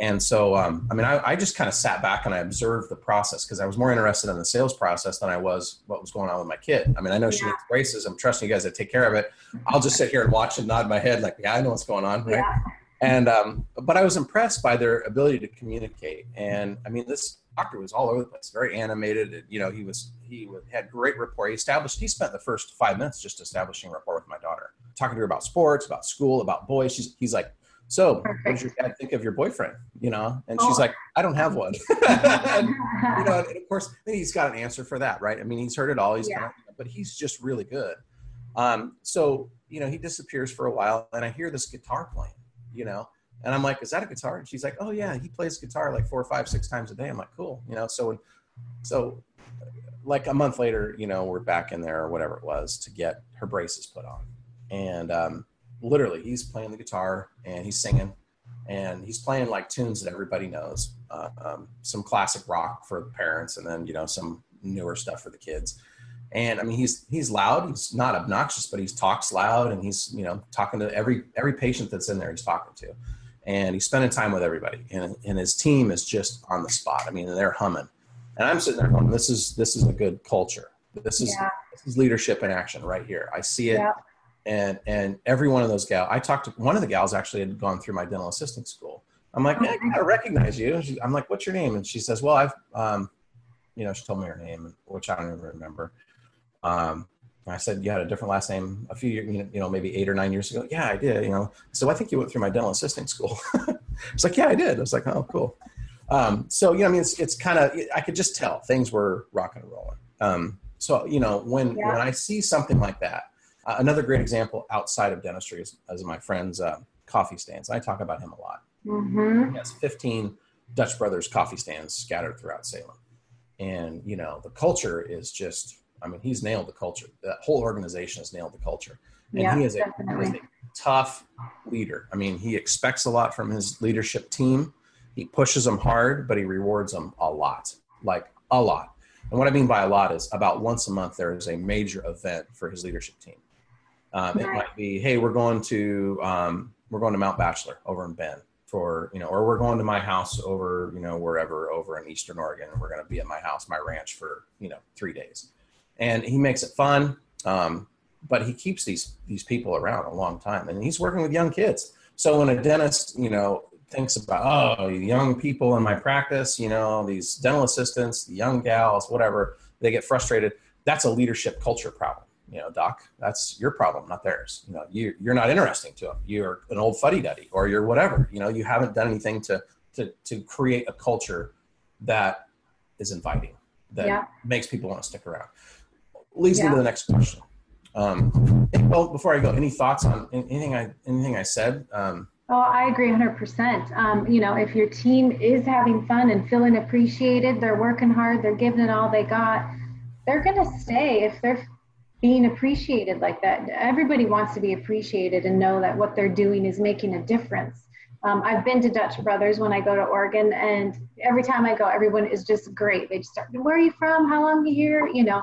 And so, um, I mean, I, I just kind of sat back and I observed the process because I was more interested in the sales process than I was what was going on with my kid. I mean, I know she needs braces. I'm trusting you guys to take care of it. I'll just sit here and watch and nod my head like, yeah, I know what's going on, right? Yeah. And um, but I was impressed by their ability to communicate. And I mean, this doctor was all over the place, very animated. And, You know, he was he had great rapport. He established. He spent the first five minutes just establishing rapport with my daughter, talking to her about sports, about school, about boys. She's, he's like, so Perfect. what does your dad think of your boyfriend you know and oh. she's like i don't have one (laughs) and, you know and of course then he's got an answer for that right i mean he's heard it all he's yeah. but he's just really good um, so you know he disappears for a while and i hear this guitar playing you know? And i'm like is that a guitar? And she's like oh yeah he plays guitar like four five six times a day. I'm like cool you know? So so like a month later you know we're back in there or whatever it was to get her braces put on. And um, literally he's playing the guitar and he's singing and he's playing like tunes that everybody knows uh, um, some classic rock for the parents and then you know some newer stuff for the kids and i mean he's he's loud. He's not obnoxious but he talks loud and he's you know talking to every every patient that's in there he's talking to. And he's spending time with everybody. And, and his team is just on the spot. I mean they're humming. And i'm sitting there going this is this is a good culture. This is yeah. this is leadership in action right here. I see it. Yeah. And and every one of those gals i talked to one of the gals actually had gone through my dental assisting school. I'm like hey, i recognize you. She, i'm like what's your name? And she says well i've um, you know she told me her name which i don't even remember um, i said you had a different last name a few years you know maybe eight or nine years ago yeah i did you know so i think you went through my dental assisting school (laughs) it's like yeah i did i was like oh cool um, so you know i mean it's, it's kind of i could just tell things were rocking and rolling um, so you know when yeah. when i see something like that uh, another great example outside of dentistry is, is my friend's uh, coffee stands. I talk about him a lot. Mm-hmm. He has 15 Dutch Brothers coffee stands scattered throughout Salem. And, you know, the culture is just, I mean, he's nailed the culture. That whole organization has nailed the culture. And yeah, he, is a, is a tough leader. I mean, he expects a lot from his leadership team. He pushes them hard, but he rewards them a lot, like a lot. And what I mean by a lot is about once a month, there is a major event for his leadership team. Um, it might be, hey, we're going to um, we're going to Mount Bachelor over in Bend for you know, or we're going to my house over you know wherever over in Eastern Oregon, and we're going to be at my house, my ranch for you know three days, and he makes it fun. Um, but he keeps these these people around a long time, and he's working with young kids. So when a dentist, you know, thinks about oh, young people in my practice, you know, these dental assistants, the young gals, whatever, they get frustrated. That's a leadership culture problem you know, doc, that's your problem, not theirs. You know, you, you're not interesting to them. You're an old fuddy duddy or you're whatever, you know, you haven't done anything to, to, to create a culture that is inviting, that yeah. makes people want to stick around. Leads yeah. me to the next question. Um, well, before I go, any thoughts on anything I, anything I said? Um, Oh, I agree 100%. Um, you know, if your team is having fun and feeling appreciated, they're working hard, they're giving it all they got, they're going to stay. If they're being appreciated like that. Everybody wants to be appreciated and know that what they're doing is making a difference. Um, I've been to Dutch Brothers when I go to Oregon, and every time I go, everyone is just great. They just start, "Where are you from? How long are you here?" You know,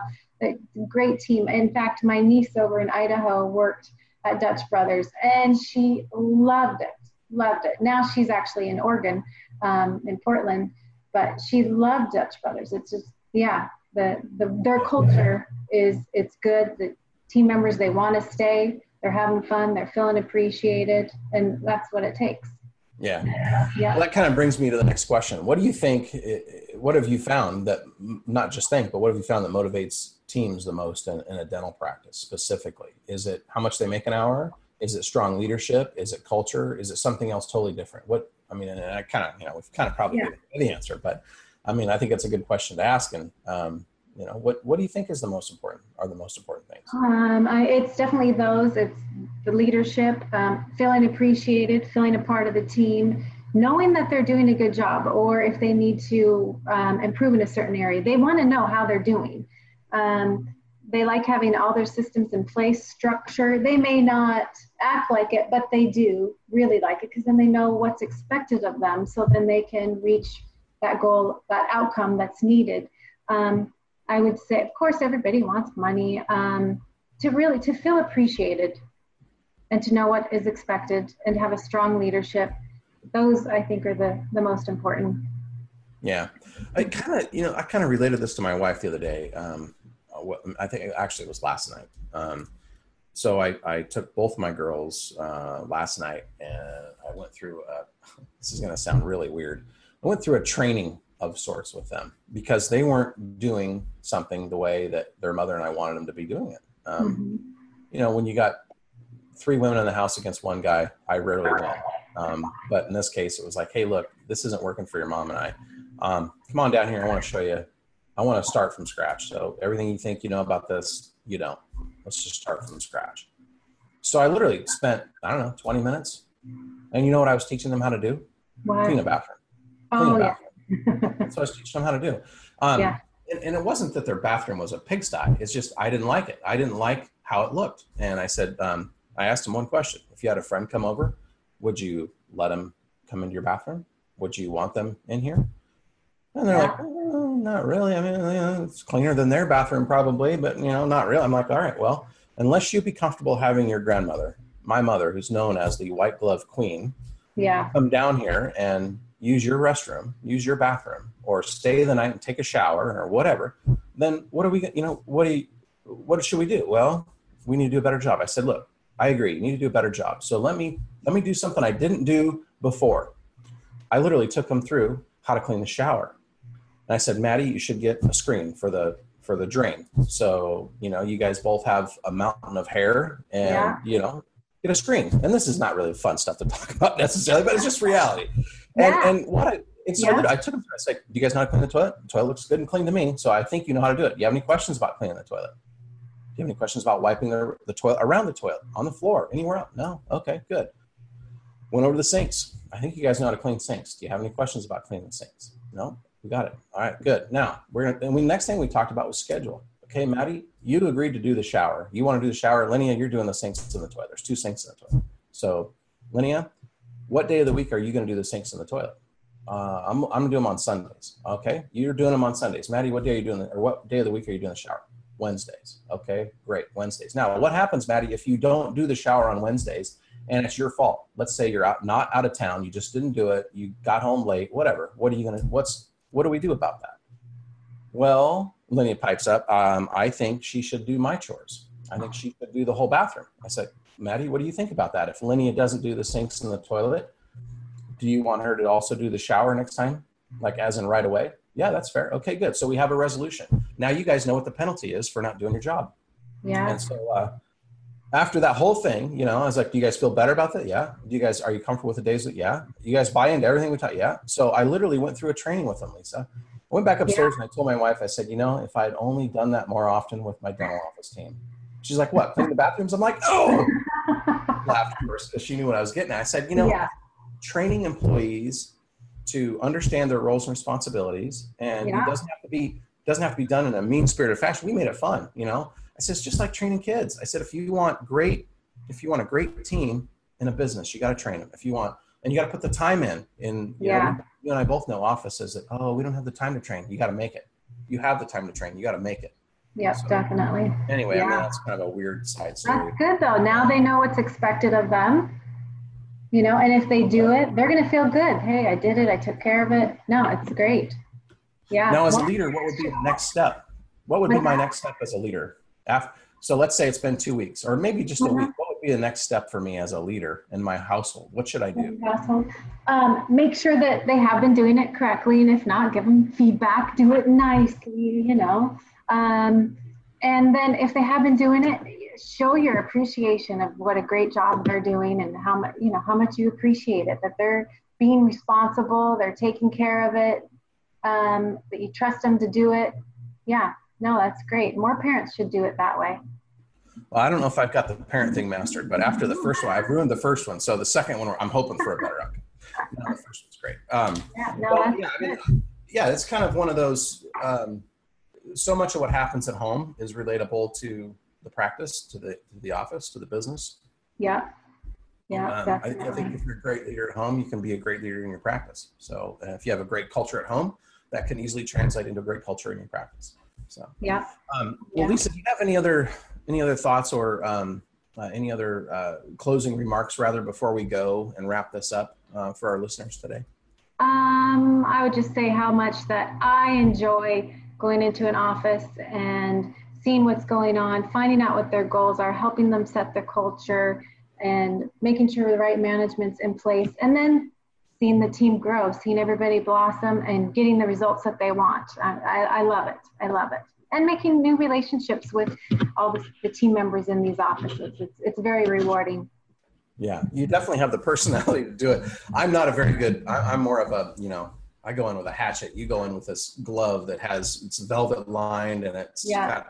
great team. In fact, my niece over in Idaho worked at Dutch Brothers, and she loved it. Loved it. Now she's actually in Oregon, um, in Portland, but she loved Dutch Brothers. It's just, yeah, the, the their culture is it's good. The team members they want to stay. They're having fun. They're feeling appreciated, and that's what it takes. Yeah. Yeah. Well, that kind of brings me to the next question. What do you think? What have you found that not just think, but what have you found that motivates teams the most in, in a dental practice specifically? Is it how much they make an hour? Is it strong leadership? Is it culture? Is it something else totally different? What I mean, and I kind of you know we've kind of probably yeah. the answer, but I mean, I think it's a good question to ask. And, um, you know, what, what do you think is the most important, are the most important things? Um, I, it's definitely those. It's the leadership, um, feeling appreciated, feeling a part of the team, knowing that they're doing a good job, or if they need to um, improve in a certain area, they want to know how they're doing. Um, they like having all their systems in place, structure. They may not act like it, but they do really like it because then they know what's expected of them. So then they can reach that goal, that outcome that's needed. Um, I would say, of course, everybody wants money um, to really to feel appreciated and to know what is expected and have a strong leadership. Those I think are the the most important. Yeah, I kind of you know I kind of related this to my wife the other day. Um, I think actually it was last night. Um, so I, I took both my girls uh, last night and I went through. A, (laughs) this is going to sound really weird. I went through a training of sorts with them because they weren't doing something the way that their mother and I wanted them to be doing it. Um, mm-hmm. You know, when you got three women in the house against one guy, I rarely win. Um, but in this case, it was like, hey, look, this isn't working for your mom and I. Um, come on down here. I want to show you. I want to start from scratch. So everything you think you know about this, you don't. Let's just start from scratch. So I literally spent, I don't know, 20 minutes. And you know what I was teaching them how to do? Clean a bathroom. Clean oh, a bathroom. Yeah. That's what I was teaching them how to do. Um, yeah. And, and, it wasn't that their bathroom was a pigsty. It's just I didn't like it. I didn't like how it looked. And I said, um, I asked them one question. If you had a friend come over, would you let them come into your bathroom? Would you want them in here? And they're yeah. like, oh, not really. I mean, you know, it's cleaner than their bathroom probably, but you know, not really. I'm like, all right, well, unless you'd be comfortable having your grandmother, my mother, who's known as the white glove queen, yeah, come down here and use your restroom, use your bathroom, or stay the night and take a shower or whatever, then what are we, you know, what do you, what should we do? Well, we need to do a better job. I said, look, I agree. You need to do a better job. So let me, let me do something I didn't do before. I literally took them through how to clean the shower. And I said, Maddie, you should get a screen for the for the drain. So, you know, you guys both have a mountain of hair and, yeah. you know, get a screen. And this is not really fun stuff to (laughs) talk about necessarily, but it's just reality. Yeah. And, and what I, and so yeah. I took through. I said, "Do you guys know how to clean the toilet? The toilet looks good and clean to me, so I think you know how to do it. Do you have any questions about cleaning the toilet? Do you have any questions about wiping the, the toilet around the toilet, on the floor, anywhere else? No. Okay, good. Went over to the sinks. I think you guys know how to clean sinks. Do you have any questions about cleaning the sinks? No. We got it. All right, good. Now we're gonna. And we next thing we talked about was schedule. Okay, Maddie, you agreed to do the shower. You want to do the shower. Linnea, you're doing the sinks in the toilet. There's two sinks in the toilet. So, Linnea, what day of the week are you going to do the sinks in the toilet? Uh, I'm, I'm going to do them on Sundays. Okay. You're doing them on Sundays. Maddie, what day are you doing, the, or what day of the week are you doing the shower? Wednesdays. Okay. Great. Wednesdays. Now, what happens, Maddie, if you don't do the shower on Wednesdays and it's your fault? Let's say you're out, not out of town. You just didn't do it. You got home late, whatever. What are you going to, what's, what do we do about that? Well, Linnea pipes up. Um, I think she should do my chores. I think she should do the whole bathroom. I said, Maddie, what do you think about that? If Linnea doesn't do the sinks and the toilet, do you want her to also do the shower next time? Like as in right away? Yeah, that's fair. Okay, good. So we have a resolution. Now you guys know what the penalty is for not doing your job. Yeah. And so uh, after that whole thing, you know, I was like, do you guys feel better about that? Yeah. Do you guys, are you comfortable with the days that, yeah. You guys buy into everything we taught? Yeah. So I literally went through a training with them, Lisa. I went back upstairs yeah. and I told my wife, I said, you know, if I had only done that more often with my dental office team. She's like, what, clean the bathrooms? I'm like, oh, (laughs) laughed first because she knew what I was getting at. I said, you know, yeah. training employees to understand their roles and responsibilities and yeah. it doesn't have to be doesn't have to be done in a mean spirited fashion. We made it fun, you know. I said, it's just like training kids. I said, if you want great, if you want a great team in a business, you got to train them. If you want, and you got to put the time in. In you yeah. know, you and I both know offices that oh, we don't have the time to train. You got to make it. You have the time to train. You got to make it. Yep, so, definitely. Anyway, yeah. I mean, that's kind of a weird side story. That's good though. Now they know what's expected of them. You know, and if they do it, they're going to feel good. Hey, I did it. I took care of it. No, it's great. Yeah. Now, as a leader, what would be the next step? What would be my next step as a leader? After, so let's say it's been two weeks or maybe just a week. What would be the next step for me as a leader in my household? What should I do? Um, make sure that they have been doing it correctly. And if not, give them feedback, do it nicely, you know. Um, and then if they have been doing it, show your appreciation of what a great job they're doing and how much, you know, how much you appreciate it, that they're being responsible, they're taking care of it, um, that you trust them to do it. Yeah, no, that's great. More parents should do it that way. Well, I don't know if I've got the parent thing mastered, but after the first one, I've ruined the first one. So the second one, I'm hoping for a better outcome. No, the first one's great. Um, yeah, no, yeah, I mean, yeah, it's kind of one of those. Um, so much of what happens at home is relatable to the practice, to the to the office, to the business. Yeah. Yeah, Um, I. I think if you're a great leader at home, you can be a great leader in your practice. So uh, if you have a great culture at home, that can easily translate into a great culture in your practice. So, yeah. um, well, Yeah. Lisa, do you have any other any other thoughts or um, uh, any other uh, closing remarks rather before we go and wrap this up uh, for our listeners today? Um, I would just say how much that I enjoy going into an office and seeing what's going on, finding out what their goals are, helping them set the culture, and making sure the right management's in place, and then seeing the team grow, seeing everybody blossom, and getting the results that they want. I, I, I love it. I love it. And making new relationships with all the, the team members in these offices. It's, it's very rewarding. Yeah, you definitely have the personality (laughs) to do it. I'm not a very good. I, I'm more of a you know. I go in with a hatchet. You go in with this glove that has it's velvet lined and it's Yeah.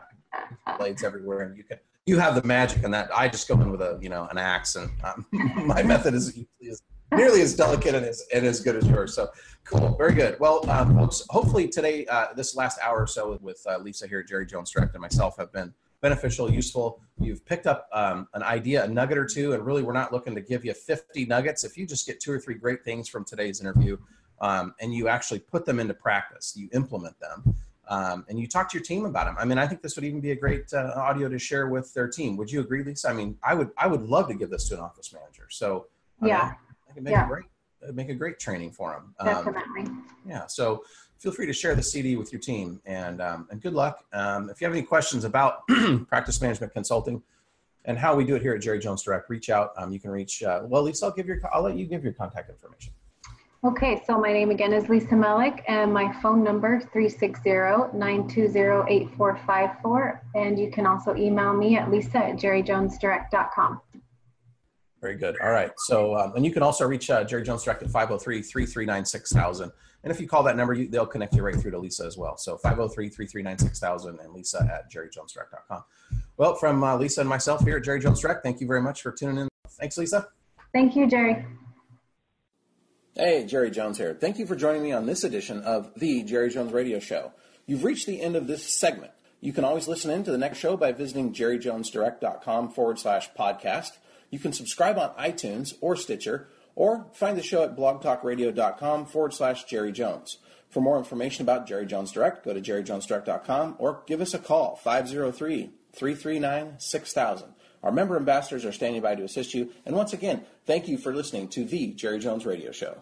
got blades everywhere, and you can you have the magic in that. I just go in with a you know an axe, and um, (laughs) my method is usually as, nearly as delicate and as and as good as yours. So cool, very good. Well, um, folks, hopefully today, uh, this last hour or so with uh, Lisa here, Jerry Jones Direct, and myself have been beneficial, useful. You've picked up um, an idea, a nugget or two, and really, we're not looking to give you 50 nuggets. If you just get two or three great things from today's interview, um, and you actually put them into practice, you implement them, um, and you talk to your team about them. I mean, I think this would even be a great uh, audio to share with their team. Would you agree, Lisa? I mean, I would, I would love to give this to an office manager. So, uh, Yeah. I can make Yeah. a great, uh, make a great training for them. Definitely. Yeah. So feel free to share the CD with your team and, um, and good luck. Um, if you have any questions about (clears throat) practice management consulting and how we do it here at Jerry Jones Direct, reach out. Um, you can reach, uh, well, Lisa, I'll give your, I'll let you give your contact information. Okay, so my name again is Lisa Mellick, and my phone number is 360-920-8454. And you can also email me at lisa at jerryjonesdirect.com. Very good. All right. So, um, and you can also reach uh, Jerry Jones Direct at 503 339 6000. And if you call that number, you, they'll connect you right through to Lisa as well. So 503 339 6000 and Lisa at jerryjonesdirect.com. Well, from uh, Lisa and myself here at Jerry Jones Direct, thank you very much for tuning in. Thanks, Lisa. Thank you, Jerry. Hey, Jerry Jones here. Thank you for joining me on this edition of the Jerry Jones Radio Show. You've reached the end of this segment. You can always listen in to the next show by visiting jerryjonesdirect.com forward slash podcast. You can subscribe on iTunes or Stitcher, or find the show at blogtalkradio.com forward slash Jerry Jones. For more information about Jerry Jones Direct, go to jerryjonesdirect.com or give us a call, 503 339 6000. Our member ambassadors are standing by to assist you. And once again, thank you for listening to the Jerry Jones Radio Show.